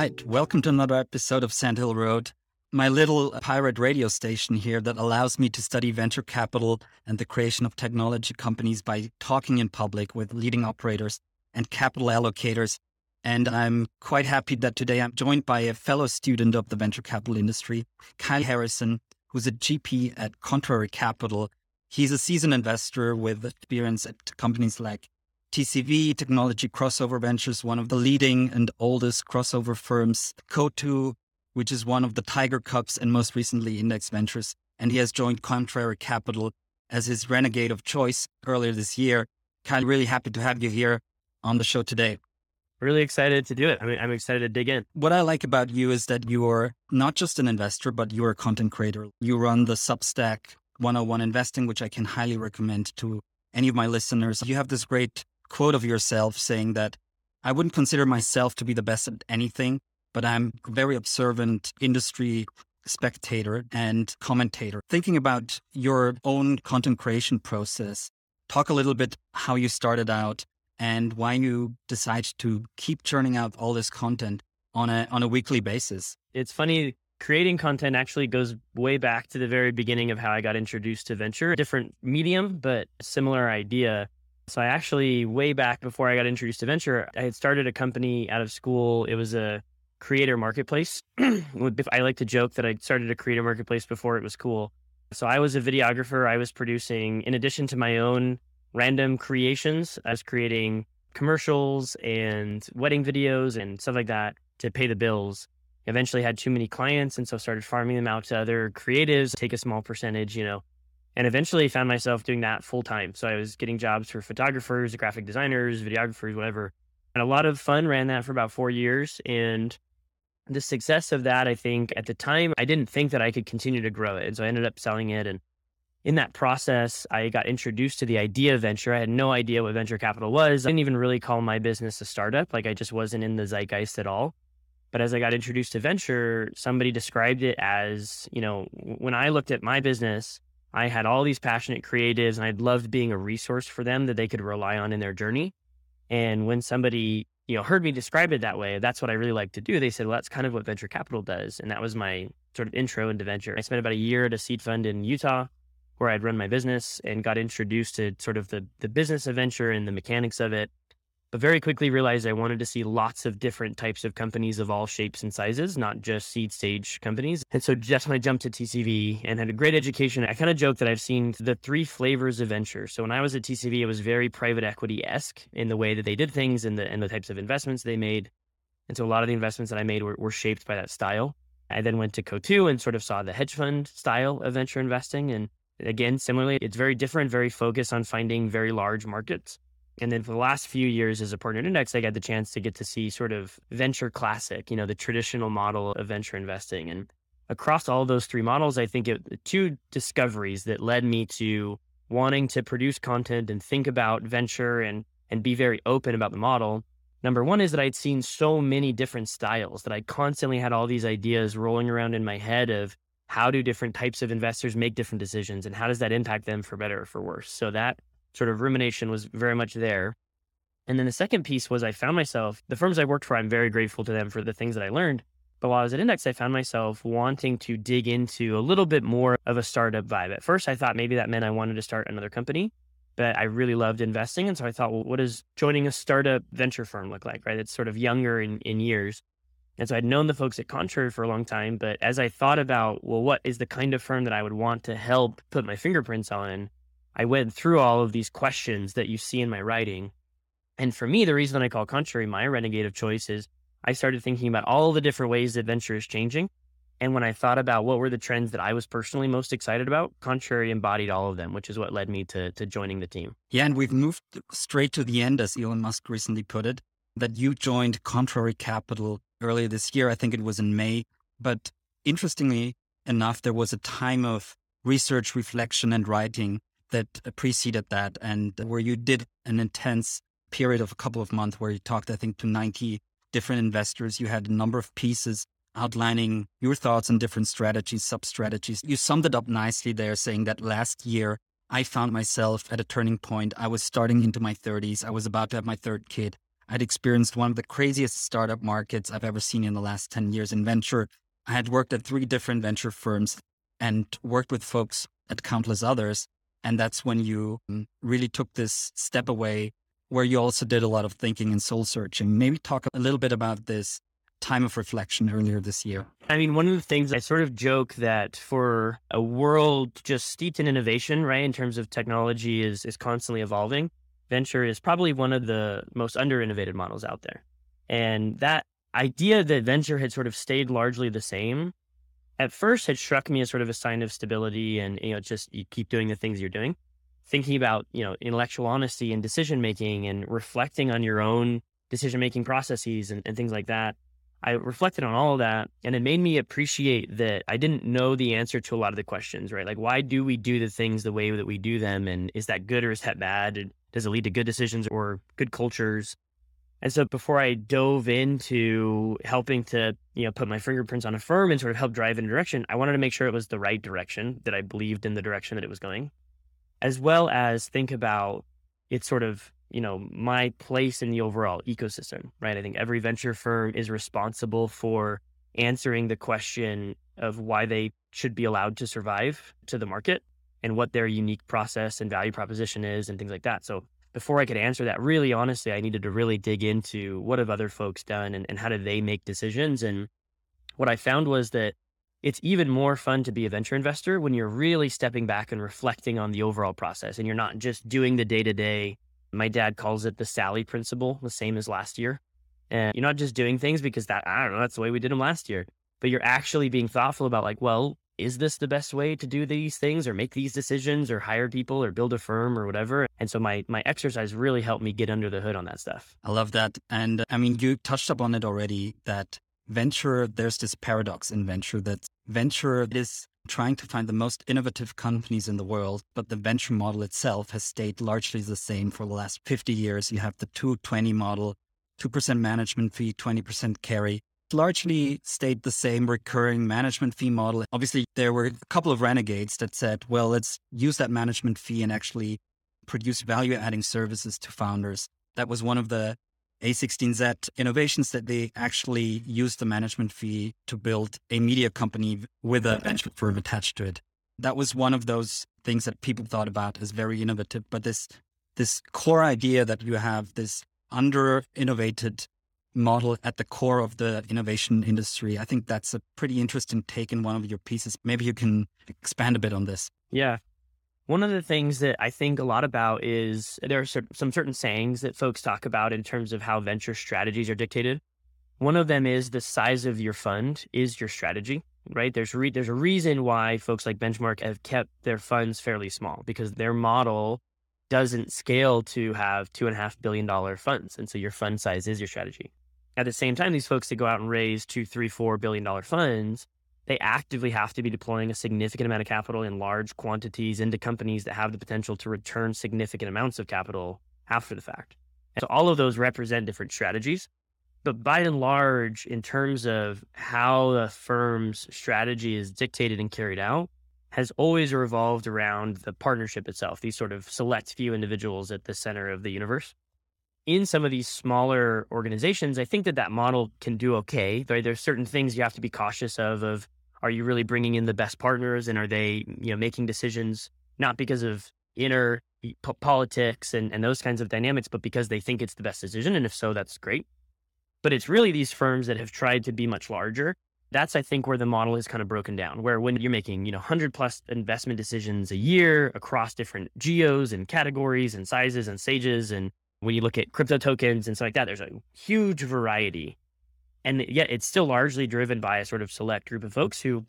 Right, welcome to another episode of Sandhill Road, my little pirate radio station here that allows me to study venture capital and the creation of technology companies by talking in public with leading operators and capital allocators. And I'm quite happy that today I'm joined by a fellow student of the venture capital industry, Kyle Harrison, who's a GP at Contrary Capital. He's a seasoned investor with experience at companies like TCV, Technology Crossover Ventures, one of the leading and oldest crossover firms, Coatue, which is one of the Tiger Cubs and most recently Index Ventures. And he has joined Contrary Capital as his renegade of choice earlier this year. Kind of really happy to have you here on the show today. Really excited to do it. I mean, I'm excited to dig in. What I like about you is that you are not just an investor, but you are a content creator. You run the Substack 101 Investing, which I can highly recommend to any of my listeners. You have this great quote of yourself saying that I wouldn't consider myself to be the best at anything, but I'm a very observant industry spectator and commentator. Thinking about your own content creation process, talk a little bit how you started out and why you decide to keep churning out all this content on a on a weekly basis. It's funny creating content actually goes way back to the very beginning of how I got introduced to venture. Different medium, but similar idea. So I actually, way back before I got introduced to venture, I had started a company out of school. It was a creator marketplace. I like to joke that I started a creator marketplace before it was cool. So I was a videographer. I was producing, in addition to my own random creations, I was creating commercials and wedding videos and stuff like that to pay the bills. Eventually had too many clients. And so started farming them out to other creatives, take a small percentage, you know, and eventually found myself doing that full time. So I was getting jobs for photographers, graphic designers, videographers, whatever. And a lot of fun ran that for about four years. And the success of that, I think at the time, I didn't think that I could continue to grow it. And so I ended up selling it. And in that process, I got introduced to the idea of venture. I had no idea what venture capital was. I didn't even really call my business a startup. Like I just wasn't in the zeitgeist at all. But as I got introduced to venture, somebody described it as, you know, when I looked at my business, I had all these passionate creatives and I loved being a resource for them that they could rely on in their journey. And when somebody, you know, heard me describe it that way, that's what I really like to do. They said, well, that's kind of what venture capital does. And that was my sort of intro into venture. I spent about a year at a seed fund in Utah where I'd run my business and got introduced to sort of the, the business of venture and the mechanics of it but very quickly realized I wanted to see lots of different types of companies of all shapes and sizes, not just seed stage companies. And so just when I jumped to TCV and had a great education, I kind of joke that I've seen the three flavors of venture. So when I was at TCV, it was very private equity esque in the way that they did things and the and the types of investments they made. And so a lot of the investments that I made were, were shaped by that style. I then went to Coatue and sort of saw the hedge fund style of venture investing. And again, similarly, it's very different, very focused on finding very large markets. And then for the last few years as a partner at index, I got the chance to get to see sort of venture classic, you know, the traditional model of venture investing. And across all those three models, I think it, two discoveries that led me to wanting to produce content and think about venture and and be very open about the model. Number one is that I'd seen so many different styles that I constantly had all these ideas rolling around in my head of how do different types of investors make different decisions and how does that impact them for better or for worse. So that sort of rumination was very much there. And then the second piece was I found myself, the firms I worked for, I'm very grateful to them for the things that I learned. But while I was at Index, I found myself wanting to dig into a little bit more of a startup vibe. At first, I thought maybe that meant I wanted to start another company, but I really loved investing. And so I thought, well, what does joining a startup venture firm look like, right? It's sort of younger in, in years. And so I'd known the folks at Contrary for a long time. But as I thought about, well, what is the kind of firm that I would want to help put my fingerprints on? I went through all of these questions that you see in my writing. And for me, the reason that I call Contrary my renegade of choice is I started thinking about all the different ways that venture is changing. And when I thought about what were the trends that I was personally most excited about, Contrary embodied all of them, which is what led me to, to joining the team. Yeah, and we've moved straight to the end, as Elon Musk recently put it, that you joined Contrary Capital earlier this year. I think it was in May. But interestingly enough, there was a time of research, reflection, and writing that preceded that and where you did an intense period of a couple of months where you talked, I think, to 90 different investors. You had a number of pieces outlining your thoughts on different strategies, sub strategies. You summed it up nicely there, saying that last year I found myself at a turning point. I was starting into my 30s. I was about to have my third kid. I'd experienced one of the craziest startup markets I've ever seen in the last 10 years in venture. I had worked at three different venture firms and worked with folks at countless others. And that's when you mm, really took this step away where you also did a lot of thinking and soul searching. Maybe talk a little bit about this time of reflection earlier this year. I mean, one of the things I sort of joke that for a world just steeped in innovation, right, in terms of technology is is constantly evolving, venture is probably one of the most under innovated models out there. And that idea that venture had sort of stayed largely the same at first had struck me as sort of a sign of stability and you know just you keep doing the things you're doing thinking about you know intellectual honesty and decision making and reflecting on your own decision making processes and, and things like that I reflected on all of that and it made me appreciate that I didn't know the answer to a lot of the questions, right? Like, why do we do the things the way that we do them? And is that good or is that bad? And does it lead to good decisions or good cultures? And so before I dove into helping to, you know, put my fingerprints on a firm and sort of help drive in a direction, I wanted to make sure it was the right direction, that I believed in the direction that it was going, as well as think about its sort of you know, my place in the overall ecosystem, right? I think every venture firm is responsible for answering the question of why they should be allowed to survive to the market and what their unique process and value proposition is and things like that. So before I could answer that, really honestly, I needed to really dig into what have other folks done and, and how do they make decisions. And what I found was that it's even more fun to be a venture investor when you're really stepping back and reflecting on the overall process and you're not just doing the day to day my dad calls it the Sally principle, the same as last year. And you're not just doing things because that, I don't know, that's the way we did them last year, but you're actually being thoughtful about like, well, is this the best way to do these things or make these decisions or hire people or build a firm or whatever? And so my my exercise really helped me get under the hood on that stuff. I love that. And I mean, you touched upon it already that venture, there's this paradox in venture that venture is trying to find the most innovative companies in the world, but the venture model itself has stayed largely the same for the last 50 years. You have the 220 model, 2% management fee, 20% carry. Largely stayed the same recurring management fee model. Obviously, there were a couple of renegades that said, well, let's use that management fee and actually produce value adding services to founders. That was one of the a16Z innovations that they actually used the management fee to build a media company with a venture firm attached to it. That was one of those things that people thought about as very innovative. But this this core idea that you have this under innovated model at the core of the innovation industry, I think that's a pretty interesting take in one of your pieces. Maybe you can expand a bit on this. Yeah. One of the things that I think a lot about is there are some certain sayings that folks talk about in terms of how venture strategies are dictated. One of them is the size of your fund is your strategy, right? There's re- there's a reason why folks like Benchmark have kept their funds fairly small because their model doesn't scale to have two and a half billion dollar funds, and so your fund size is your strategy. At the same time, these folks that go out and raise two, three, four billion dollar funds they actively have to be deploying a significant amount of capital in large quantities into companies that have the potential to return significant amounts of capital after the fact. And so all of those represent different strategies. But by and large, in terms of how the firm's strategy is dictated and carried out, has always revolved around the partnership itself, these sort of select few individuals at the center of the universe. In some of these smaller organizations, I think that that model can do okay. Right? There's certain things you have to be cautious of, of are you really bringing in the best partners and are they you know making decisions not because of inner politics and, and those kinds of dynamics but because they think it's the best decision and if so that's great but it's really these firms that have tried to be much larger that's i think where the model is kind of broken down where when you're making you know 100 plus investment decisions a year across different geos and categories and sizes and stages and when you look at crypto tokens and stuff like that there's a huge variety and yet it's still largely driven by a sort of select group of folks who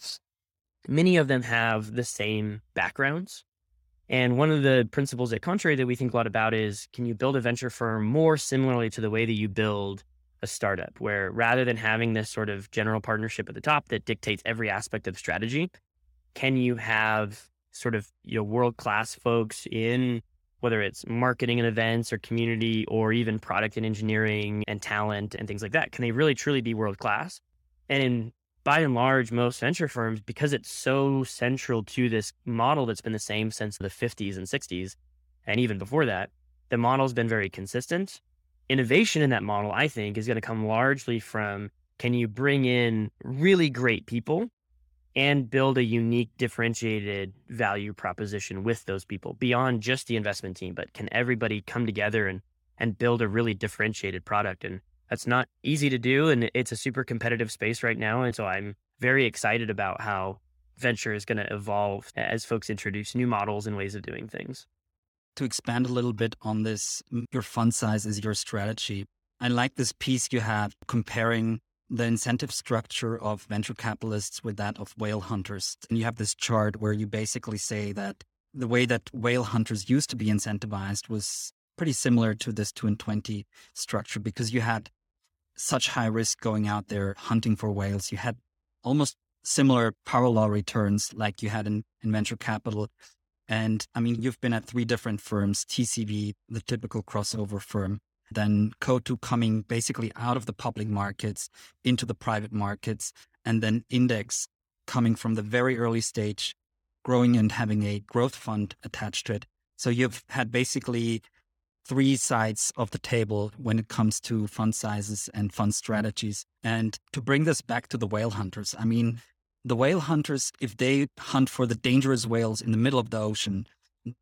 many of them have the same backgrounds. And one of the principles at Contrary that we think a lot about is can you build a venture firm more similarly to the way that you build a startup, where rather than having this sort of general partnership at the top that dictates every aspect of strategy, can you have sort of you know world class folks in whether it's marketing and events or community or even product and engineering and talent and things like that? Can they really truly be world class? And in by and large, most venture firms, because it's so central to this model that's been the same since the 50s and 60s, and even before that, the model's been very consistent. Innovation in that model, I think, is going to come largely from can you bring in really great people and build a unique, differentiated value proposition with those people beyond just the investment team, but can everybody come together and and build a really differentiated product? And that's not easy to do, and it's a super competitive space right now. And so I'm very excited about how venture is going to evolve as folks introduce new models and ways of doing things. To expand a little bit on this, your fund size is your strategy. I like this piece you have comparing the incentive structure of venture capitalists with that of whale hunters. And you have this chart where you basically say that the way that whale hunters used to be incentivized was pretty similar to this 2 and 20 structure because you had such high risk going out there hunting for whales. You had almost similar parallel returns like you had in, in venture capital. And I mean, you've been at three different firms TCV, the typical crossover firm, then Coatue coming basically out of the public markets into the private markets, and then Index coming from the very early stage, growing and having a growth fund attached to it. So you've had basically three sides of the table when it comes to fund sizes and fund strategies. And to bring this back to the whale hunters, I mean, the whale hunters, if they hunt for the dangerous whales in the middle of the ocean,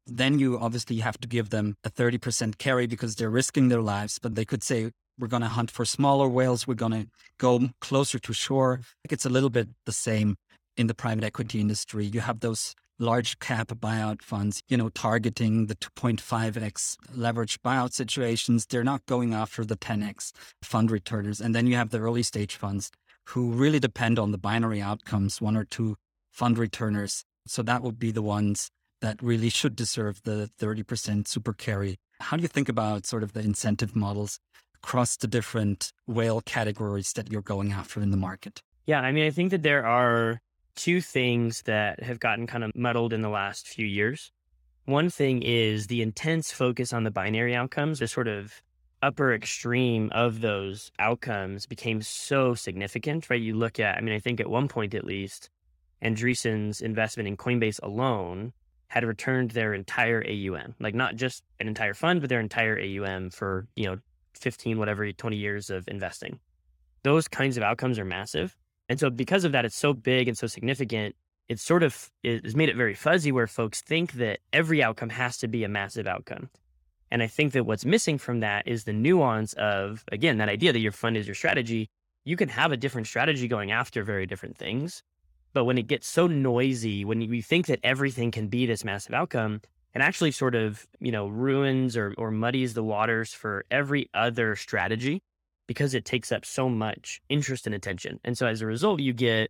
then you obviously have to give them a 30% carry because they're risking their lives. But they could say, we're going to hunt for smaller whales. We're going to go closer to shore. It's a little bit the same in the private equity industry. You have those large cap buyout funds, you know, targeting the 2.5x leverage buyout situations. They're not going after the 10x fund returners. And then you have the early stage funds who really depend on the binary outcomes, one or two fund returners. So that would be the ones that really should deserve the 30% super carry. How do you think about sort of the incentive models across the different whale categories that you're going after in the market? Yeah, I mean, I think that there are two things that have gotten kind of muddled in the last few years. One thing is the intense focus on the binary outcomes, the sort of upper extreme of those outcomes became so significant, right? You look at, I mean, I think at one point at least, Andreessen's investment in Coinbase alone had returned their entire AUM, like not just an entire fund, but their entire AUM for, you know, 15, whatever, 20 years of investing. Those kinds of outcomes are massive. And so because of that, it's so big and so significant. It's sort of has made it very fuzzy where folks think that every outcome has to be a massive outcome. And I think that what's missing from that is the nuance of, again, that idea that your fund is your strategy. You can have a different strategy going after very different things. But when it gets so noisy, when you think that everything can be this massive outcome, it actually sort of, you know, ruins or, or muddies the waters for every other strategy because it takes up so much interest and attention. And so as a result, you get,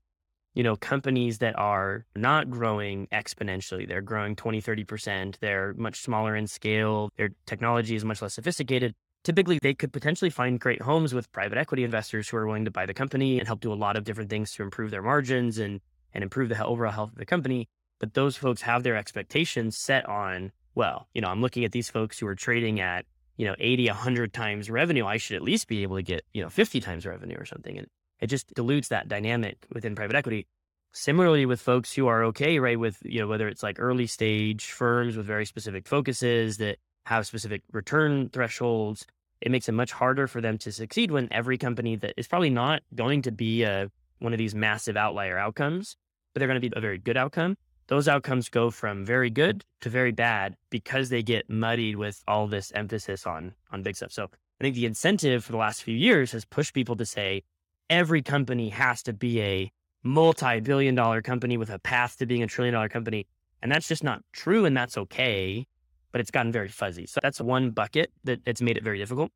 you know, companies that are not growing exponentially. They're growing 20, 30%. They're much smaller in scale. Their technology is much less sophisticated. Typically, they could potentially find great homes with private equity investors who are willing to buy the company and help do a lot of different things to improve their margins and, and improve the overall health of the company. But those folks have their expectations set on, well, you know, I'm looking at these folks who are trading at you know, 80, 100 times revenue, I should at least be able to get, you know, 50 times revenue or something. And it just dilutes that dynamic within private equity. Similarly, with folks who are okay, right, with, you know, whether it's like early stage firms with very specific focuses that have specific return thresholds, it makes it much harder for them to succeed when every company that is probably not going to be a, one of these massive outlier outcomes, but they're going to be a very good outcome those outcomes go from very good to very bad because they get muddied with all this emphasis on on big stuff. So I think the incentive for the last few years has pushed people to say every company has to be a multi-billion dollar company with a path to being a trillion dollar company. And that's just not true and that's okay, but it's gotten very fuzzy. So that's one bucket that it's made it very difficult.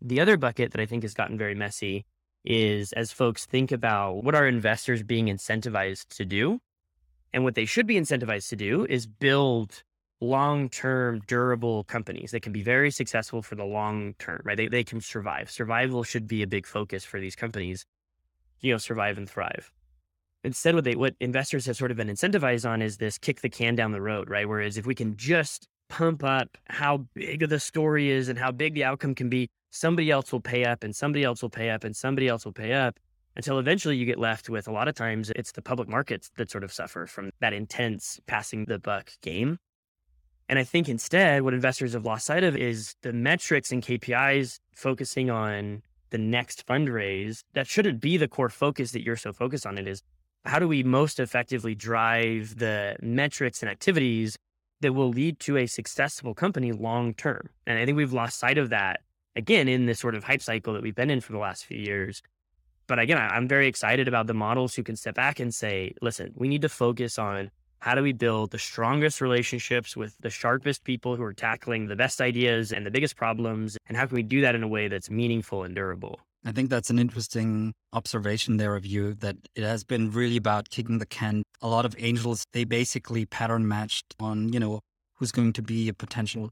The other bucket that I think has gotten very messy is as folks think about what are investors being incentivized to do and what they should be incentivized to do is build long term, durable companies that can be very successful for the long term, right? They, they can survive. Survival should be a big focus for these companies, you know, survive and thrive. Instead, what they what investors have sort of been incentivized on is this kick the can down the road, right? Whereas if we can just pump up how big the story is and how big the outcome can be, somebody else will pay up and somebody else will pay up and somebody else will pay up until eventually you get left with a lot of times it's the public markets that sort of suffer from that intense passing the buck game. And I think instead, what investors have lost sight of is the metrics and KPIs focusing on the next fundraise. That shouldn't be the core focus that you're so focused on. It is how do we most effectively drive the metrics and activities that will lead to a successful company long term? And I think we've lost sight of that again in this sort of hype cycle that we've been in for the last few years. But again, I'm very excited about the models who can step back and say, listen, we need to focus on how do we build the strongest relationships with the sharpest people who are tackling the best ideas and the biggest problems? And how can we do that in a way that's meaningful and durable? I think that's an interesting observation there of you that it has been really about kicking the can. A lot of angels, they basically pattern matched on, you know, who's going to be a potential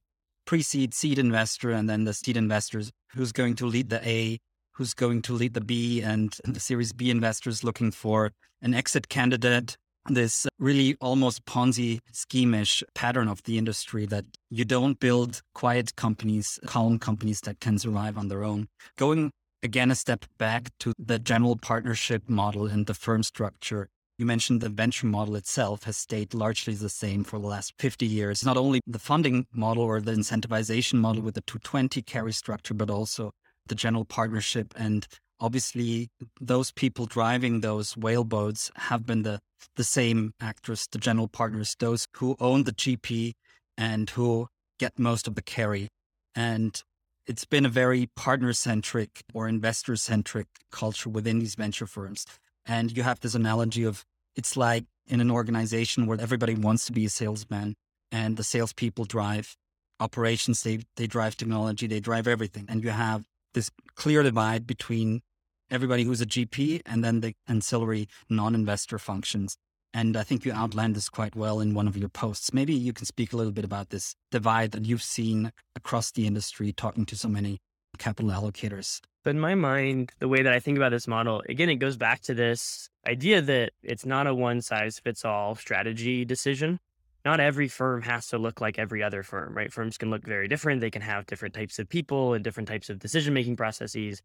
pre-seed seed investor and then the seed investors who's going to lead the A, who's going to lead the B and the series B investors looking for an exit candidate. This really almost Ponzi schemish pattern of the industry that you don't build quiet companies, calm companies that can survive on their own. Going again a step back to the general partnership model and the firm structure. You mentioned the venture model itself has stayed largely the same for the last 50 years. Not only the funding model or the incentivization model with the 220 carry structure, but also the general partnership. And obviously, those people driving those whale boats have been the, the same actors, the general partners, those who own the GP and who get most of the carry. And it's been a very partner centric or investor centric culture within these venture firms. And you have this analogy of it's like in an organization where everybody wants to be a salesman and the salespeople drive operations, they, they drive technology, they drive everything. And you have this clear divide between everybody who's a GP and then the ancillary non investor functions. And I think you outlined this quite well in one of your posts. Maybe you can speak a little bit about this divide that you've seen across the industry talking to so many capital allocators. But in my mind, the way that I think about this model, again, it goes back to this idea that it's not a one size fits all strategy decision. Not every firm has to look like every other firm, right? Firms can look very different. They can have different types of people and different types of decision making processes.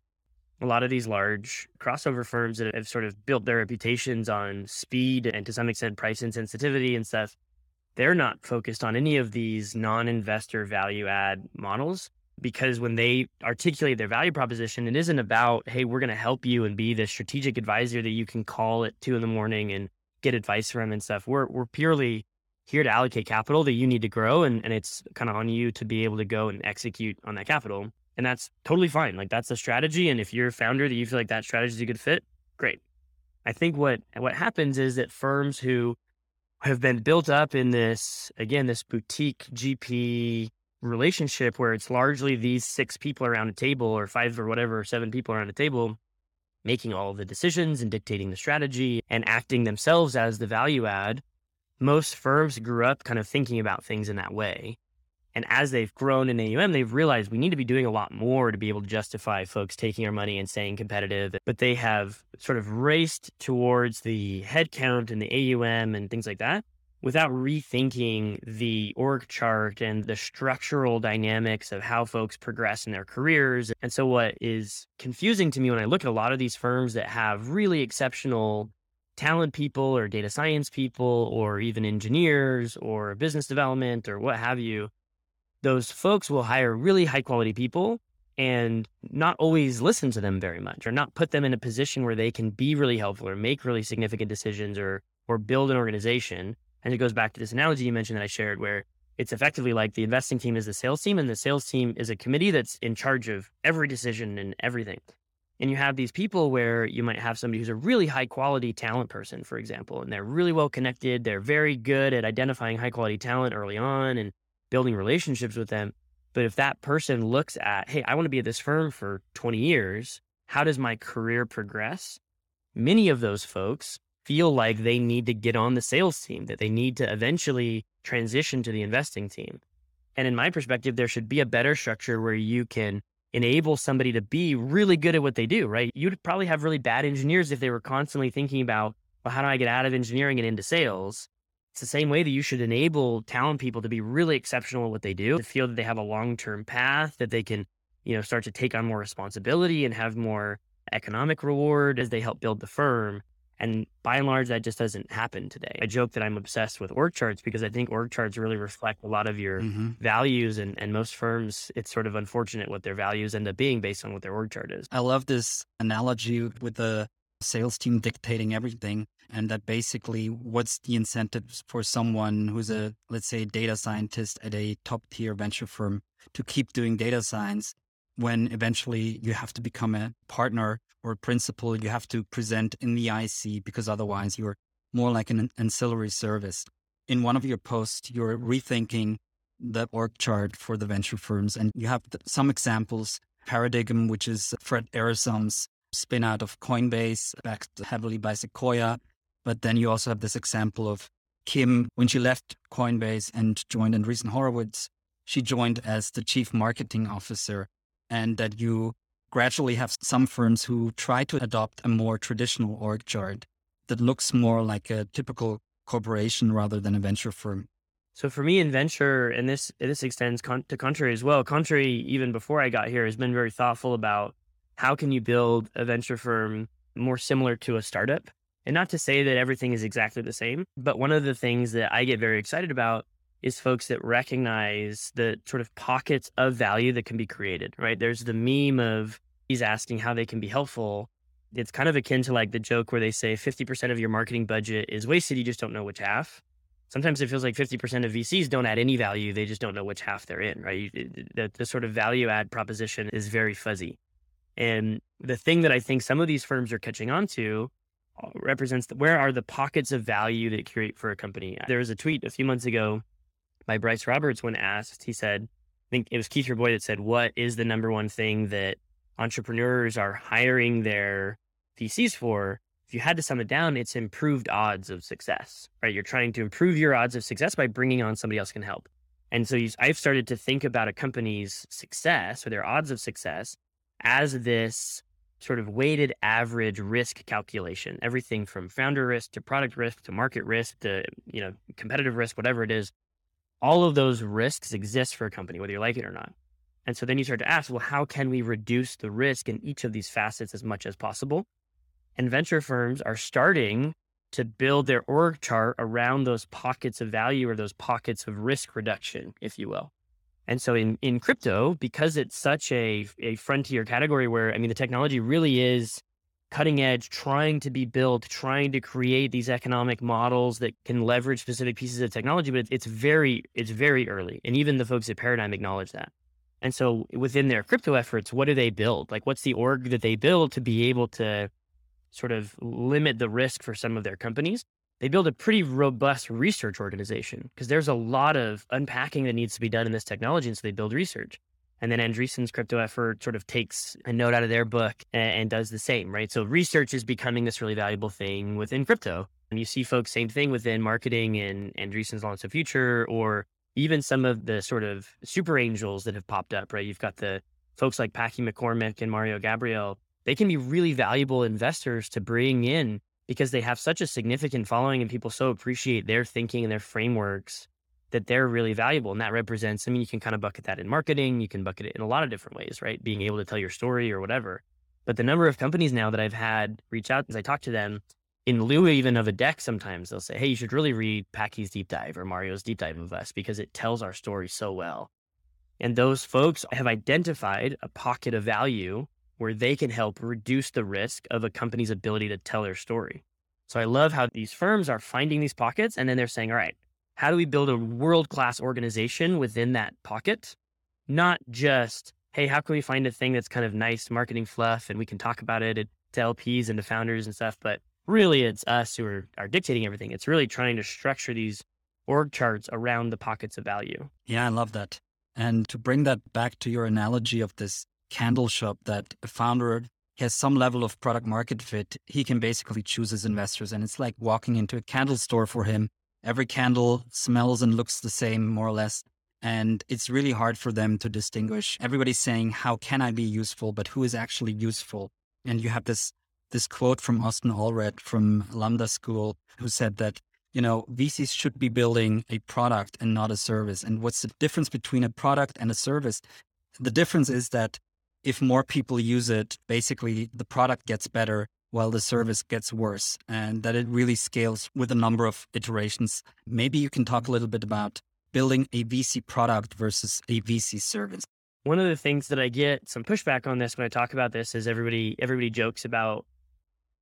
A lot of these large crossover firms that have sort of built their reputations on speed and to some extent price insensitivity and stuff, they're not focused on any of these non investor value add models because when they articulate their value proposition, it isn't about, hey, we're going to help you and be the strategic advisor that you can call at two in the morning and get advice from and stuff. We're we're purely here to allocate capital that you need to grow and, and it's kind of on you to be able to go and execute on that capital. And that's totally fine. Like that's a strategy. And if you're a founder that you feel like that strategy is a good fit, great. I think what what happens is that firms who have been built up in this, again, this boutique GP relationship where it's largely these six people around a table or five or whatever, seven people around a table making all the decisions and dictating the strategy and acting themselves as the value add. Most firms grew up kind of thinking about things in that way. And as they've grown in AUM, they've realized we need to be doing a lot more to be able to justify folks taking our money and staying competitive. But they have sort of raced towards the headcount and the AUM and things like that without rethinking the org chart and the structural dynamics of how folks progress in their careers. And so, what is confusing to me when I look at a lot of these firms that have really exceptional talent people or data science people or even engineers or business development or what have you, those folks will hire really high quality people and not always listen to them very much or not put them in a position where they can be really helpful or make really significant decisions or or build an organization and it goes back to this analogy you mentioned that I shared, where it's effectively like the investing team is the sales team, and the sales team is a committee that's in charge of every decision and everything. And you have these people where you might have somebody who's a really high quality talent person, for example, and they're really well connected. They're very good at identifying high quality talent early on and building relationships with them. But if that person looks at, hey, I want to be at this firm for 20 years, how does my career progress? Many of those folks feel like they need to get on the sales team, that they need to eventually transition to the investing team. And in my perspective, there should be a better structure where you can enable somebody to be really good at what they do, right? You'd probably have really bad engineers if they were constantly thinking about, well, how do I get out of engineering and into sales? It's the same way that you should enable talent people to be really exceptional at what they do, to feel that they have a long term path, that they can, you know, start to take on more responsibility and have more economic reward as they help build the firm And by and large, that just doesn't happen today. I joke that I'm obsessed with org charts because I think org charts really reflect a lot of your mm-hmm. values. And, and most firms, it's sort of unfortunate what their values end up being based on what their org chart is. I love this analogy with the sales team dictating everything. And that basically, what's the incentives for someone who's a, let's say, data scientist at a top tier venture firm to keep doing data science when eventually you have to become a partner or principal, you have to present in the IC because otherwise you're more like an ancillary service. In one of your posts, you're rethinking the org chart for the venture firms, and you have some examples. Paradigm, which is Fred Ehrsam's spin out of Coinbase, backed heavily by Sequoia. But then you also have this example of Kim, when she left Coinbase and joined Andreessen Horowitz, she joined as the chief marketing officer, and that you gradually have some firms who try to adopt a more traditional org chart that looks more like a typical corporation rather than a venture firm. So for me in venture, and this this extends con- to Contrary as well. Contrary, even before I got here, has been very thoughtful about how can you build a venture firm more similar to a startup. And not to say that everything is exactly the same, but one of the things that I get very excited about is folks that recognize the sort of pockets of value that can be created, right? There's the meme of he's asking how they can be helpful. It's kind of akin to like the joke where they say 50% of your marketing budget is wasted. You just don't know which half. Sometimes it feels like 50% of VCs don't add any value. They just don't know which half they're in, right? The, the sort of value add proposition is very fuzzy. And the thing that I think some of these firms are catching on to uh, represents the, where are the pockets of value that create for a company. There was a tweet a few months ago by Bryce Roberts when asked, he said, I think it was Keith Rabois that said, What is the number one thing that entrepreneurs are hiring their VCs for? If you had to sum it down, it's improved odds of success, right? You're trying to improve your odds of success by bringing on somebody else can help. And so I've started to think about a company's success or their odds of success as this sort of weighted average risk calculation everything from founder risk to product risk to market risk to you know competitive risk whatever it is all of those risks exist for a company, whether you like it or not. And so then you start to ask, well, how can we reduce the risk in each of these facets as much as possible? And venture firms are starting to build their org chart around those pockets of value or those pockets of risk reduction, if you will. And so in, in crypto, because it's such a, a frontier category where, I mean, the technology really is cutting edge, trying to be built, trying to create these economic models that can leverage specific pieces of technology, but it's very it's very early, and even the folks at Paradigm acknowledge that. And so within their crypto efforts, what do they build? Like, what's the org that they build to be able to sort of limit the risk for some of their companies? They build a pretty robust research organization because there's a lot of unpacking that needs to be done in this technology. And so they build research. And then Andreessen's crypto effort sort of takes a note out of their book and, and, does the same, right? So research is becoming this really valuable thing within crypto. And you see folks, same thing within marketing and Andreessen's Launch of Future, or even some of the sort of super angels that have popped up, right? You've got the folks like Packy McCormick and Mario Gabriele. They can be really valuable investors to bring in because they have such a significant following and people so appreciate their thinking and their frameworks that they're really valuable. And that represents, I mean, you can kind of bucket that in marketing, you can bucket it in a lot of different ways, right? Being able to tell your story or whatever. But the number of companies now that I've had reach out as I talk to them, in lieu even of a deck, sometimes they'll say, Hey, you should really read Packy's deep dive or Mario's deep dive of us because it tells our story so well. And those folks have identified a pocket of value where they can help reduce the risk of a company's ability to tell their story. So I love how these firms are finding these pockets and then they're saying, all right, how do we build a world class organization within that pocket? Not just, hey, how can we find a thing that's kind of nice marketing fluff and we can talk about it to LPs and to founders and stuff, but really it's us who are, are dictating everything. It's really trying to structure these org charts around the pockets of value. Yeah, I love that. And to bring that back to your analogy of this candle shop that a founder has some level of product market fit, he can basically choose his investors. And it's like walking into a candle store for him Every candle smells and looks the same, more or less. And it's really hard for them to distinguish. Everybody's saying, How can I be useful? But who is actually useful? And you have this this quote from Austin Allred from Lambda School, who said that, you know, VCs should be building a product and not a service. And what's the difference between a product and a service? The difference is that if more people use it, basically the product gets better while the service gets worse and that it really scales with a number of iterations. Maybe you can talk a little bit about building a VC product versus a VC service. One of the things that I get some pushback on this when I talk about this is everybody everybody jokes about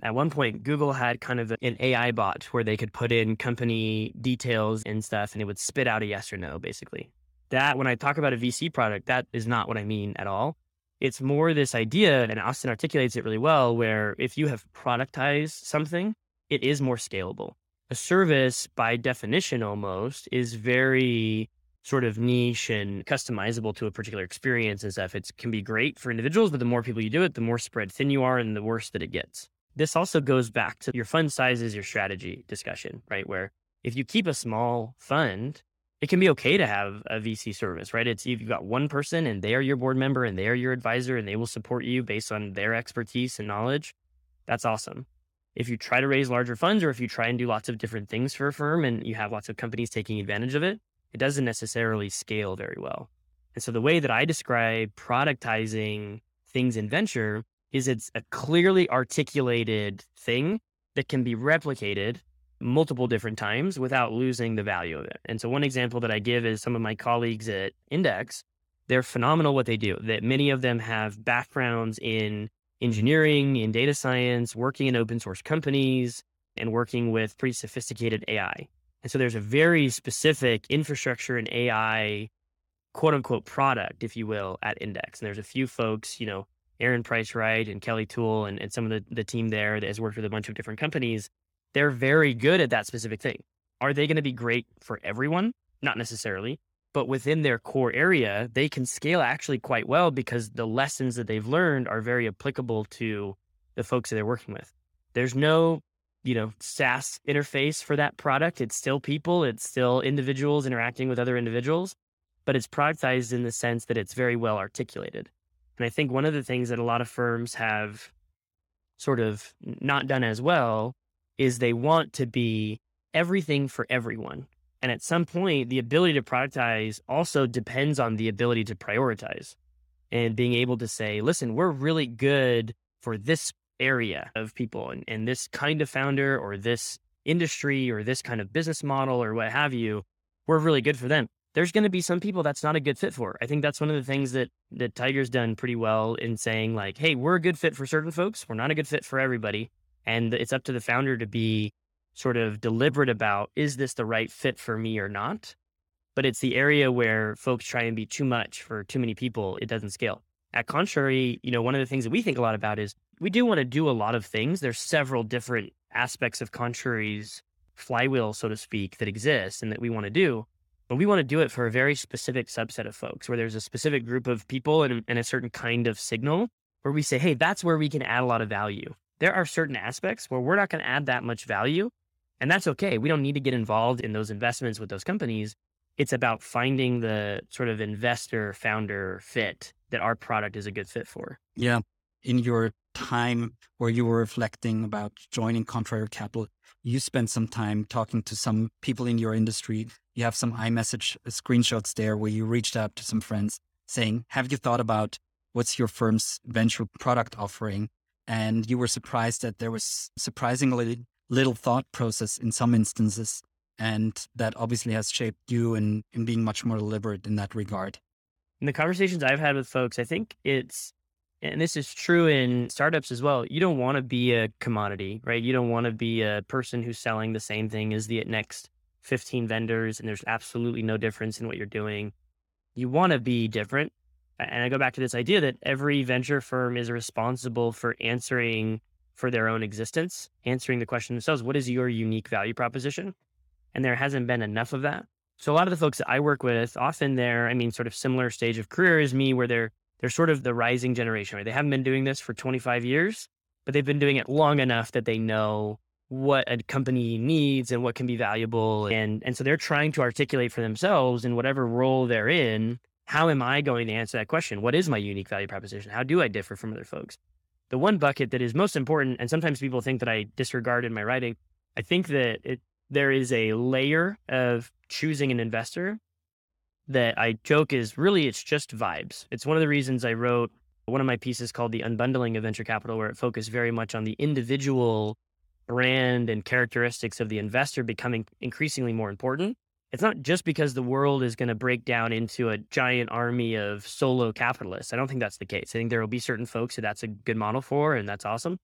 at one point Google had kind of an AI bot where they could put in company details and stuff and it would spit out a yes or no basically. That when I talk about a VC product that is not what I mean at all. It's more this idea, and Austin articulates it really well, where if you have productized something, it is more scalable. A service, by definition, almost is very sort of niche and customizable to a particular experience and stuff. It can be great for individuals, but the more people you do it, the more spread thin you are and the worse that it gets. This also goes back to your fund sizes, your strategy discussion, right? Where if you keep a small fund, it can be okay to have a VC service, right? It's if you've got one person and they are your board member and they are your advisor and they will support you based on their expertise and knowledge. That's awesome. If you try to raise larger funds or if you try and do lots of different things for a firm and you have lots of companies taking advantage of it, it doesn't necessarily scale very well. And so the way that I describe productizing things in venture is it's a clearly articulated thing that can be replicated multiple different times without losing the value of it. And so one example that I give is some of my colleagues at Index, they're phenomenal what they do. That many of them have backgrounds in engineering, in data science, working in open source companies, and working with pretty sophisticated AI. And so there's a very specific infrastructure and AI quote unquote product, if you will, at Index. And there's a few folks, you know, Erin Price Wright and Kelly Tool and, and some of the, the team there that has worked with a bunch of different companies they're very good at that specific thing. Are they going to be great for everyone? Not necessarily, but within their core area, they can scale actually quite well because the lessons that they've learned are very applicable to the folks that they're working with. There's no, you know, SaaS interface for that product. It's still people, it's still individuals interacting with other individuals, but it's productized in the sense that it's very well articulated. And I think one of the things that a lot of firms have sort of not done as well is they want to be everything for everyone. And at some point, the ability to productize also depends on the ability to prioritize and being able to say, listen, we're really good for this area of people and, and this kind of founder or this industry or this kind of business model or what have you. We're really good for them. There's going to be some people that's not a good fit for. I think that's one of the things that that Tiger's done pretty well in saying like, hey, we're a good fit for certain folks. We're not a good fit for everybody. And it's up to the founder to be sort of deliberate about is this the right fit for me or not? But it's the area where folks try and be too much for too many people, it doesn't scale. At contrary, you know, one of the things that we think a lot about is we do want to do a lot of things. There's several different aspects of Contrary's flywheel, so to speak, that exists and that we want to do. But we want to do it for a very specific subset of folks where there's a specific group of people and, and a certain kind of signal where we say, hey, that's where we can add a lot of value there are certain aspects where we're not going to add that much value. And that's okay. We don't need to get involved in those investments with those companies. It's about finding the sort of investor founder fit that our product is a good fit for. Yeah. In your time where you were reflecting about joining Contrary Capital, you spent some time talking to some people in your industry. You have some iMessage screenshots there where you reached out to some friends saying, Have you thought about what's your firm's venture product offering? And you were surprised that there was surprisingly little thought process in some instances and that obviously has shaped you in, in being much more deliberate in that regard. In the conversations i've had with folks i think it's and this is true in startups as well you don't want to be a commodity right? You don't want to be a person who's selling the same thing as the next 15 vendors and there's absolutely no difference in what you're doing. You want to be different and I go back to this idea that every venture firm is responsible for answering for their own existence, answering the question themselves, what is your unique value proposition? And there hasn't been enough of that. So a lot of the folks that I work with, often they're, I mean, sort of similar stage of career as me, where they're they're sort of the rising generation, right? They haven't been doing this for 25 years, but they've been doing it long enough that they know what a company needs and what can be valuable. And and so they're trying to articulate for themselves in whatever role they're in how am I going to answer that question? What is my unique value proposition? How do I differ from other folks? The one bucket that is most important, and sometimes people think that I disregard in my writing, I think that it, there is a layer of choosing an investor that I joke is really it's just vibes. It's one of the reasons I wrote one of my pieces called The Unbundling of Venture Capital, where it focused very much on the individual brand and characteristics of the investor becoming increasingly more important. It's not just because the world is going to break down into a giant army of solo capitalists. I don't think that's the case. I think there will be certain folks that that's a good model for, and that's awesome.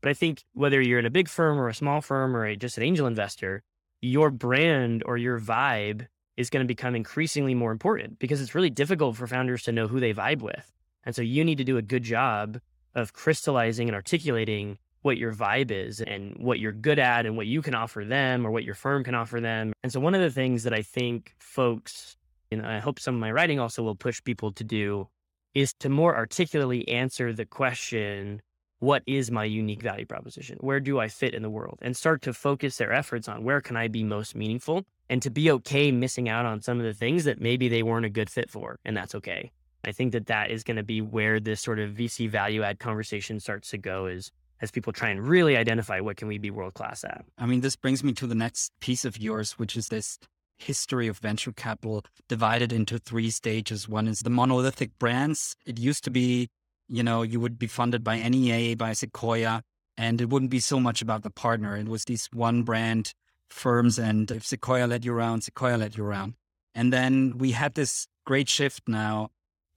But I think whether you're in a big firm or a small firm or a, just an angel investor, your brand or your vibe is going to become increasingly more important because it's really difficult for founders to know who they vibe with. And so you need to do a good job of crystallizing and articulating what your vibe is and what you're good at and what you can offer them or what your firm can offer them. And so one of the things that I think folks, and I hope some of my writing also will push people to do is to more articulately answer the question, what is my unique value proposition? Where do I fit in the world? And start to focus their efforts on where can I be most meaningful and to be okay missing out on some of the things that maybe they weren't a good fit for. And that's okay. I think that that is going to be where this sort of VC value add conversation starts to go is as people try and really identify what can we be world class at. I mean, this brings me to the next piece of yours, which is this history of venture capital divided into three stages. One is the monolithic brands. It used to be, you know, you would be funded by NEA, by Sequoia, and it wouldn't be so much about the partner. It was these one brand firms. And if Sequoia led you around, Sequoia led you around. And then we had this great shift now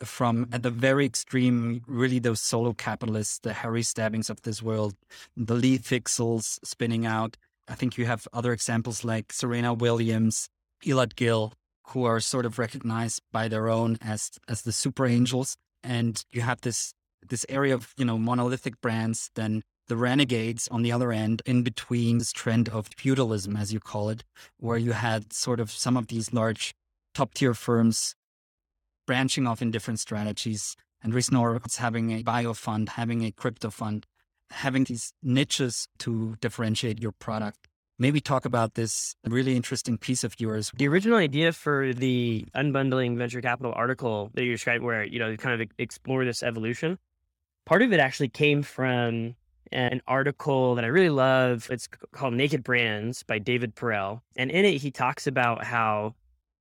from at the very extreme, really those solo capitalists, the Harry Stebbings of this world, the Lee Fixels spinning out. I think you have other examples like Serena Williams, Elad Gill, who are sort of recognized by their own as as the super angels. And you have this this area of, you know, monolithic brands, then the renegades on the other end, in between this trend of feudalism, as you call it, where you had sort of some of these large top tier firms branching off in different strategies. And Risnor is having a bio fund, having a crypto fund, having these niches to differentiate your product. Maybe talk about this really interesting piece of yours. The original idea for the unbundling venture capital article that you described, where you know kind of explore this evolution, part of it actually came from an article that I really love. It's called Naked Brands by David Perell. And in it, he talks about how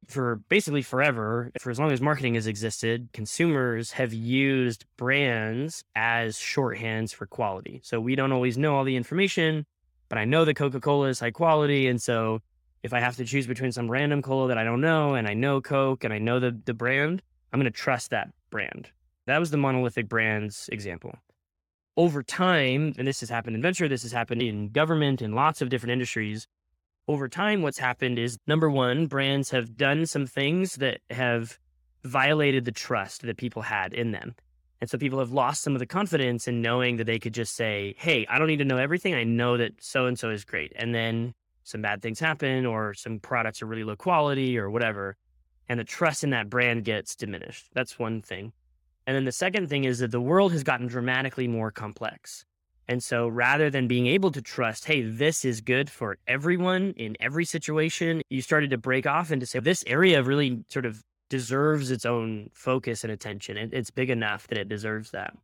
for basically forever, for as long as marketing has existed, consumers have used brands as shorthands for quality. So we don't always know all the information, but I know that Coca Cola is high quality. And so if I have to choose between some random cola that I don't know and I know Coke and I know the, the brand, I'm going to trust that brand. That was the monolithic brands example. Over time, and this has happened in venture, this has happened in government, in lots of different industries, over time, what's happened is number one, brands have done some things that have violated the trust that people had in them. And so people have lost some of the confidence in knowing that they could just say, Hey, I don't need to know everything. I know that so and so is great. And then some bad things happen, or some products are really low quality, or whatever. And the trust in that brand gets diminished. That's one thing. And then the second thing is that the world has gotten dramatically more complex. And so rather than being able to trust, hey, this is good for everyone in every situation, you started to break off and to say, this area really sort of deserves its own focus and attention. It's big enough that it deserves that.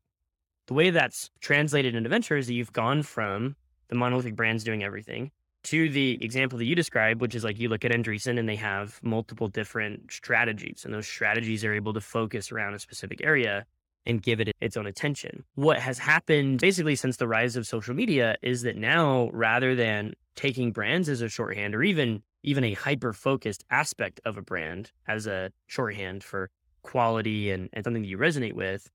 The way that's translated into venture is that you've gone from the monolithic brands doing everything to the example that you described, which is like you look at Andreessen and they have multiple different strategies, and those strategies are able to focus around a specific area and give it its own attention. What has happened basically since the rise of social media is that now rather than taking brands as a shorthand or even even a hyper focused aspect of a brand as a shorthand for quality and, and something that you resonate with,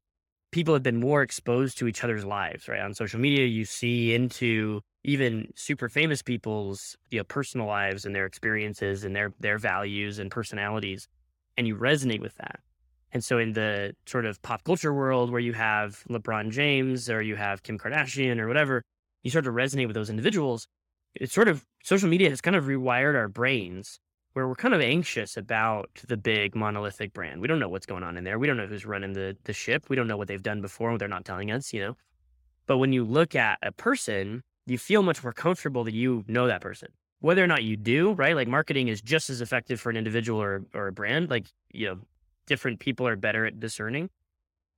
people have been more exposed to each other's lives, right? On social media, you see into even super famous people's you know personal lives and their experiences and their their values and personalities and you resonate with that and so, in the sort of pop culture world where you have LeBron James or you have Kim Kardashian or whatever, you start to resonate with those individuals. It's sort of social media has kind of rewired our brains where we're kind of anxious about the big monolithic brand. We don't know what's going on in there. We don't know who's running the, the ship. We don't know what they've done before. They're not telling us, you know. But when you look at a person, you feel much more comfortable that you know that person. Whether or not you do, right? Like marketing is just as effective for an individual or, or a brand. Like, you know, different people are better at discerning.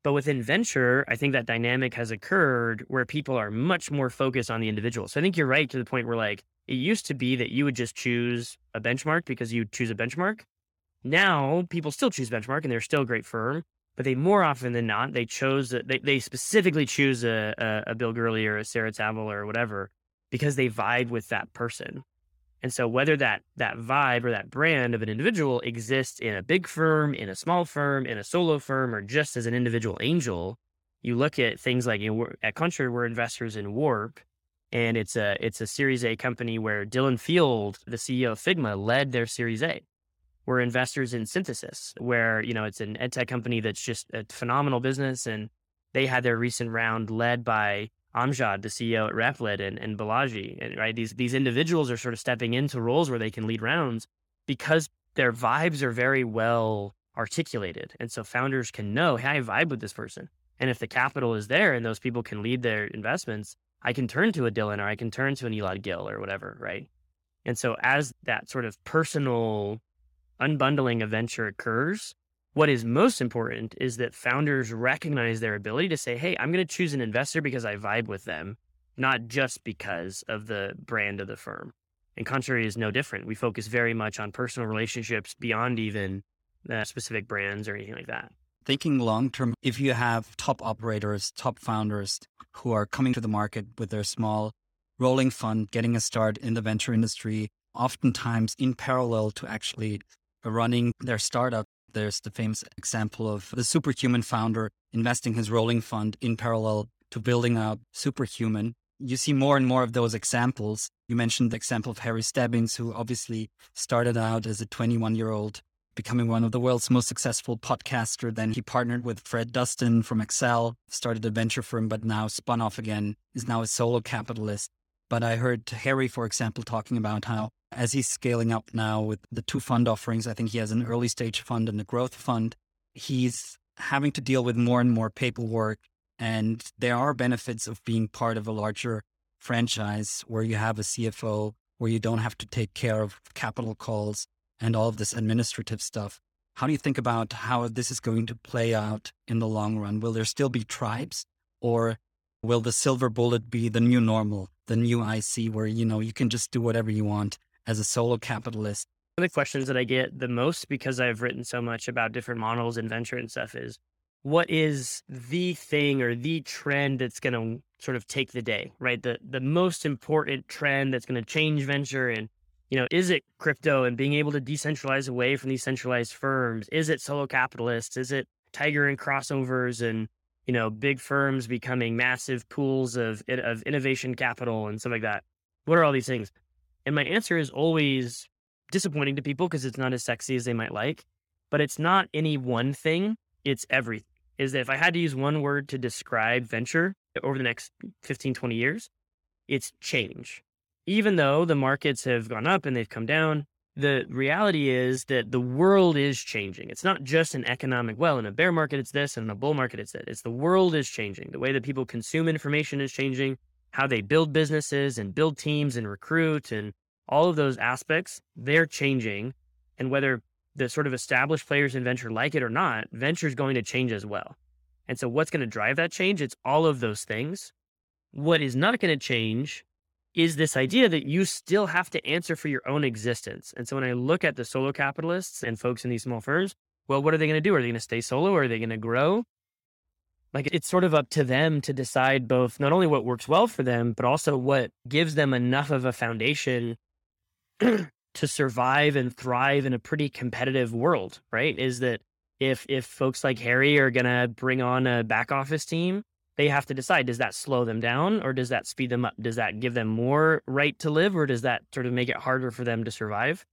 But within venture, I think that dynamic has occurred where people are much more focused on the individual. So I think you're right to the point where like it used to be that you would just choose a benchmark because you choose a benchmark. Now people still choose benchmark and they're still a great firm, but they more often than not they chose a, they they specifically choose a, a, a Bill Gurley or a Sarah Tavel or whatever because they vibe with that person. And so whether that that vibe or that brand of an individual exists in a big firm, in a small firm, in a solo firm, or just as an individual angel, you look at things like you know, at Contrary, we're investors in Warp, and it's a it's a Series A company where Dylan Field, the CEO of Figma, led their Series A. We're investors in Synthesis, where you know it's an edtech company that's just a phenomenal business, and they had their recent round led by Amjad, the CEO at Replit, and, and Balaji. And right, these these individuals are sort of stepping into roles where they can lead rounds because their vibes are very well articulated, and so founders can know, hey, I vibe with this person, and if the capital is there and those people can lead their investments, I can turn to a Dylan or I can turn to an Elad Gill or whatever, right? And so as that sort of personal unbundling of venture occurs, what is most important is that founders recognize their ability to say, hey, I'm going to choose an investor because I vibe with them, not just because of the brand of the firm. And Contrary is no different. We focus very much on personal relationships beyond even the specific brands or anything like that. Thinking long term, if you have top operators, top founders who are coming to the market with their small rolling fund, getting a start in the venture industry, oftentimes in parallel to actually running their startup, there's the famous example of the superhuman founder investing his rolling fund in parallel to building out superhuman. You see more and more of those examples. You mentioned the example of Harry Stebbings, who obviously started out as a 21 year old, becoming one of the world's most successful podcaster. Then he partnered with Fred Destin from Accel, started a venture firm, but now spun off again, is now a solo capitalist. But I heard Harry, for example, talking about how as he's scaling up now with the two fund offerings, I think he has an early stage fund and a growth fund. He's having to deal with more and more paperwork. And there are benefits of being part of a larger franchise where you have a CFO, where you don't have to take care of capital calls and all of this administrative stuff. How do you think about how this is going to play out in the long run? Will there still be tribes or will the silver bullet be the new normal, the new IC where, you know, you can just do whatever you want as a solo capitalist? One of the questions that I get the most because I've written so much about different models and venture and stuff is what is the thing or the trend that's going to sort of take the day, right? The the most important trend that's going to change venture and you know, is it crypto and being able to decentralize away from these centralized firms? Is it solo capitalists? Is it tiger and crossovers and you know big firms becoming massive pools of of innovation capital and stuff like that? What are all these things? And my answer is always disappointing to people because it's not as sexy as they might like, but it's not any one thing, it's everything. Is that if I had to use one word to describe venture over the next 15, 20 years, it's change. Even though the markets have gone up and they've come down, the reality is that the world is changing. It's not just an economic, well, in a bear market, it's this, and in a bull market, it's that. It's the world is changing. The way that people consume information is changing how they build businesses and build teams and recruit and all of those aspects, they're changing. And whether the sort of established players in venture like it or not, venture is going to change as well. And so, what's going to drive that change? It's all of those things. What is not going to change is this idea that you still have to answer for your own existence. And so, when I look at the solo capitalists and folks in these small firms, well, what are they going to do? Are they going to stay solo or are they going to grow? Like it's sort of up to them to decide both not only what works well for them but also what gives them enough of a foundation to survive and thrive in a pretty competitive world right? Is that if if folks like harry are going to bring on a back office team they have to decide does that slow them down or does that speed them up? Does that give them more right to live or does that sort of make it harder for them to survive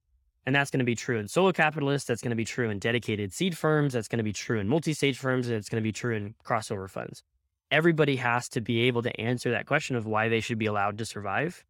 and that's going to be true in solo capitalists. That's going to be true in dedicated seed firms. That's going to be true in multi stage firms. And it's going to be true in crossover funds. Everybody has to be able to answer that question of why they should be allowed to survive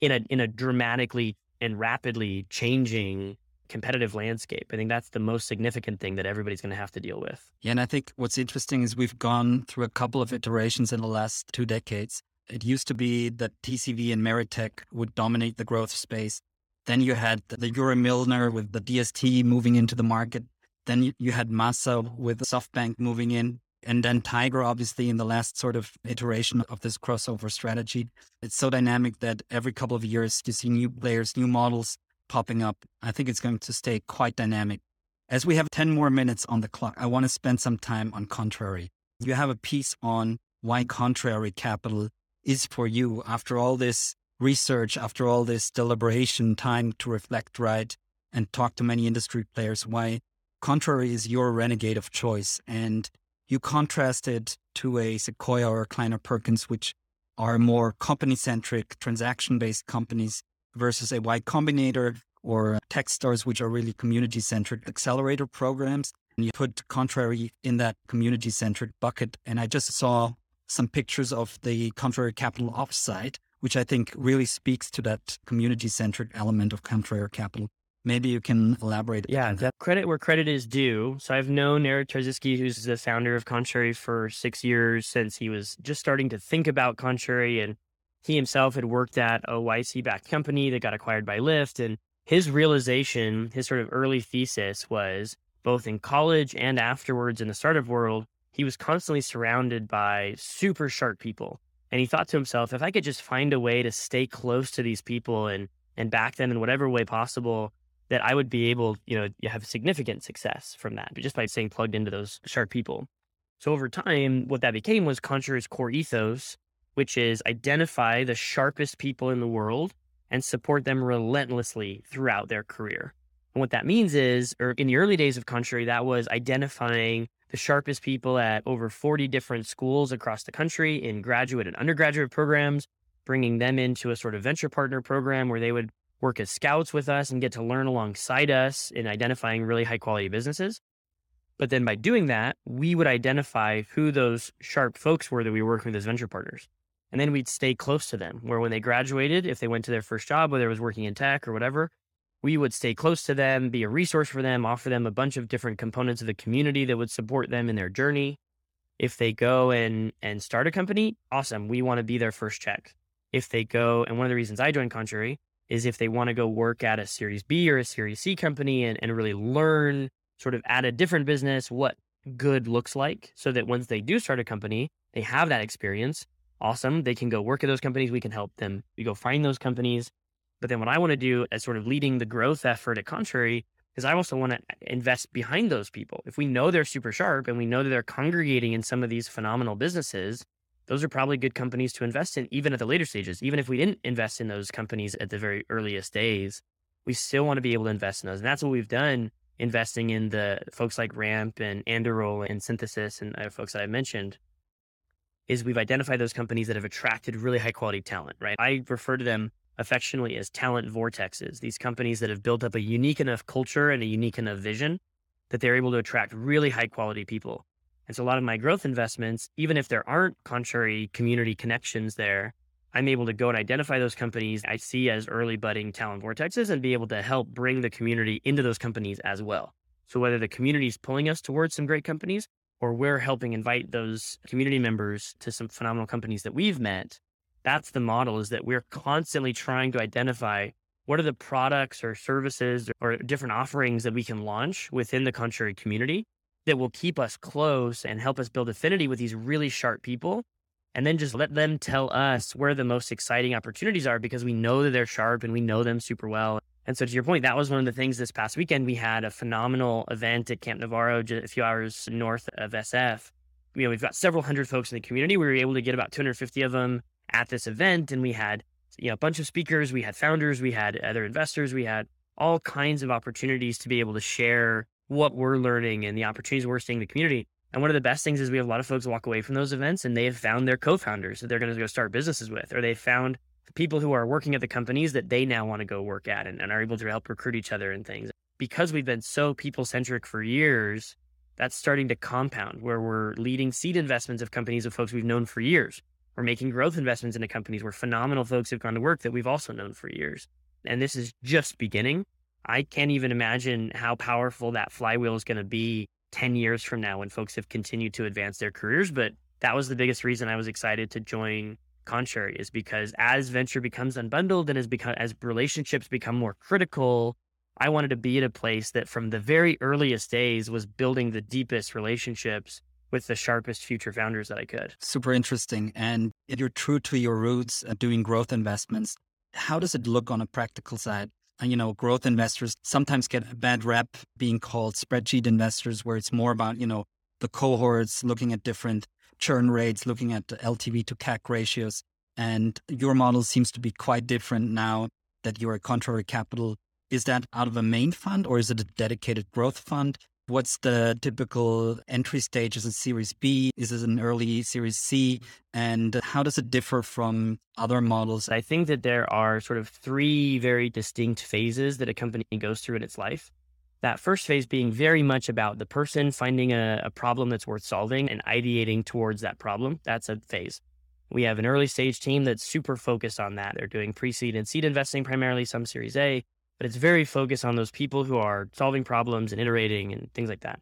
in a, in a dramatically and rapidly changing competitive landscape. I think that's the most significant thing that everybody's going to have to deal with. Yeah. And I think what's interesting is we've gone through a couple of iterations in the last two decades. It used to be that TCV and Meritech would dominate the growth space. Then you had the Yuri Milner with the DST moving into the market. Then you had Masa with SoftBank moving in. And then Tiger, obviously, in the last sort of iteration of this crossover strategy. It's so dynamic that every couple of years you see new players, new models popping up. I think it's going to stay quite dynamic. As we have 10 more minutes on the clock, I want to spend some time on Contrary. You have a piece on why Contrary Capital is for you after all this research, after all this deliberation, time to reflect, right, and talk to many industry players, why Contrary is your renegade of choice. And you contrast it to a Sequoia or Kleiner Perkins, which are more company centric, transaction based companies versus a Y Combinator or Techstars, which are really community centric accelerator programs. And you put Contrary in that community centric bucket. And I just saw some pictures of the Contrary Capital offsite, which I think really speaks to that community centric element of Contrary Capital. Maybe you can elaborate. Yeah, that credit where credit is due. So I've known Eric Tarczynski, who's the founder of Contrary, for six years since he was just starting to think about Contrary. And he himself had worked at a YC backed company that got acquired by Lyft. And his realization, his sort of early thesis was both in college and afterwards in the startup world, he was constantly surrounded by super sharp people. And he thought to himself, if I could just find a way to stay close to these people and and back them in whatever way possible, that I would be able, you know, have significant success from that, but just by staying plugged into those sharp people. So over time, what that became was Contrary's core ethos, which is identify the sharpest people in the world and support them relentlessly throughout their career. And what that means is, or in the early days of Contrary, that was identifying the sharpest people at over 40 different schools across the country in graduate and undergraduate programs, bringing them into a sort of venture partner program where they would work as scouts with us and get to learn alongside us in identifying really high quality businesses. But then by doing that, we would identify who those sharp folks were that we were working with as venture partners. And then we'd stay close to them, where when they graduated, if they went to their first job, whether it was working in tech or whatever, we would stay close to them, be a resource for them, offer them a bunch of different components of the community that would support them in their journey. If they go and and start a company, awesome. We want to be their first check. If they go, and one of the reasons I joined Contrary is if they want to go work at a Series B or a Series C company and, and really learn sort of at a different business what good looks like so that once they do start a company, they have that experience. Awesome. They can go work at those companies. We can help them. We go find those companies. But then what I want to do as sort of leading the growth effort at Contrary is I also want to uh, invest behind those people. If we know they're super sharp and we know that they're congregating in some of these phenomenal businesses, those are probably good companies to invest in, even at the later stages. Even if we didn't invest in those companies at the very earliest days, we still want to be able to invest in those. And that's what we've done, investing in the folks like Ramp and Anduril and Synthesis and other folks that I mentioned, is we've identified those companies that have attracted really high quality talent, right? I refer to them affectionately as talent vortexes, these companies that have built up a unique enough culture and a unique enough vision that they're able to attract really high quality people. And so a lot of my growth investments, even if there aren't contrary community connections there, I'm able to go and identify those companies I see as early budding talent vortexes and be able to help bring the community into those companies as well. So whether the community is pulling us towards some great companies or we're helping invite those community members to some phenomenal companies that we've met, that's the model is that we're constantly trying to identify what are the products or services or different offerings that we can launch within the contrary community that will keep us close and help us build affinity with these really sharp people. And then just let them tell us where the most exciting opportunities are because we know that they're sharp and we know them super well. And so, to your point, that was one of the things this past weekend. We had a phenomenal event at Camp Navarro, just a few hours north of SF. You know, we've got several hundred folks in the community. We were able to get about 250 of them at this event, and we had you know a bunch of speakers. We had founders, we had other investors, we had all kinds of opportunities to be able to share what we're learning and the opportunities we're seeing in the community. And one of the best things is we have a lot of folks walk away from those events and they have found their co-founders that they're going to go start businesses with, or they found people who are working at the companies that they now want to go work at and, and are able to help recruit each other and things. Because we've been so people centric for years, that's starting to compound where we're leading seed investments of companies of folks we've known for years. We're making growth investments into companies where phenomenal folks have gone to work that we've also known for years. And this is just beginning. I can't even imagine how powerful that flywheel is going to be 10 years from now when folks have continued to advance their careers. But that was the biggest reason I was excited to join Contrary is because as venture becomes unbundled and as become as relationships become more critical, I wanted to be at a place that from the very earliest days was building the deepest relationships with the sharpest future founders that I could. Super interesting. And if you're true to your roots doing growth investments. How does it look on a practical side? you know, growth investors sometimes get a bad rep being called spreadsheet investors, where it's more about, you know, the cohorts, looking at different churn rates, looking at LTV to CAC ratios. And your model seems to be quite different now that you're a contrary capital. Is that out of a main fund or is it a dedicated growth fund? What's the typical entry stage? Is it Series B? Is it an early Series C? And how does it differ from other models? I think that there are sort of three very distinct phases that a company goes through in its life. That first phase being very much about the person finding a, a problem that's worth solving and ideating towards that problem. That's a phase. We have an early stage team that's super focused on that. They're doing pre seed and seed investing primarily, some Series A, but it's very focused on those people who are solving problems and iterating and things like that.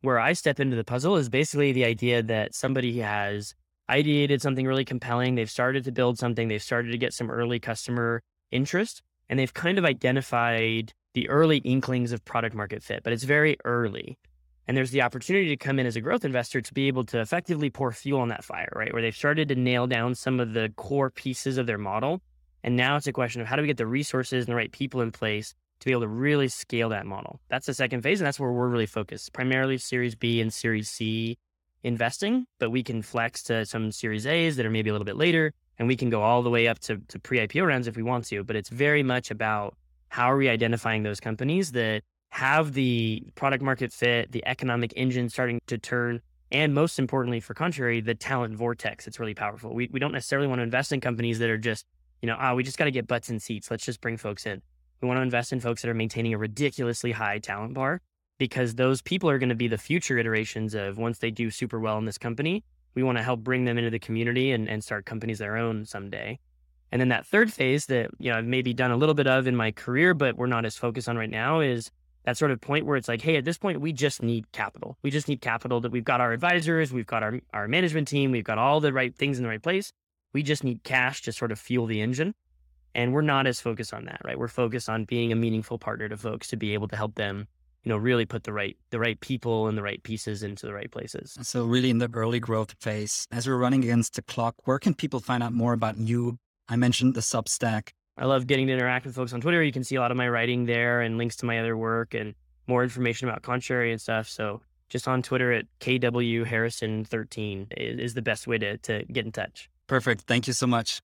Where I step into the puzzle is basically the idea that somebody has ideated something really compelling. They've started to build something, they've started to get some early customer interest, and they've kind of identified the early inklings of product market fit, but it's very early. And there's the opportunity to come in as a growth investor to be able to effectively pour fuel on that fire, right? Where they've started to nail down some of the core pieces of their model. And now it's a question of how do we get the resources and the right people in place to be able to really scale that model? That's the second phase. And that's where we're really focused, primarily Series B and Series C investing, but we can flex to some Series A's that are maybe a little bit later. And we can go all the way up to, to pre IPO rounds if we want to. But it's very much about how are we identifying those companies that have the product market fit, the economic engine starting to turn, and most importantly for Contrary, the talent vortex. It's really powerful. We, we don't necessarily want to invest in companies that are just, you know, ah, we just got to get butts in seats. Let's just bring folks in. We want to invest in folks that are maintaining a ridiculously high talent bar because those people are going to be the future iterations of once they do super well in this company, we want to help bring them into the community and, and start companies their own someday. And then that third phase that, you know, I've maybe done a little bit of in my career, but we're not as focused on right now is that sort of point where it's like, hey, at this point, we just need capital. We just need capital that we've got our advisors, we've got our, our management team, we've got all the right things in the right place. We just need cash to sort of fuel the engine. And we're not as focused on that, right? We're focused on being a meaningful partner to folks to be able to help them, you know, really put the right the right people and the right pieces into the right places. So really in the early growth phase, as we're running against the clock, where can people find out more about you I mentioned the Substack. I love getting to interact with folks on Twitter. You can see a lot of my writing there and links to my other work and more information about Contrary and stuff. So just on Twitter at KW Harrison 13 is the best way to, to get in touch. Perfect. Thank you so much.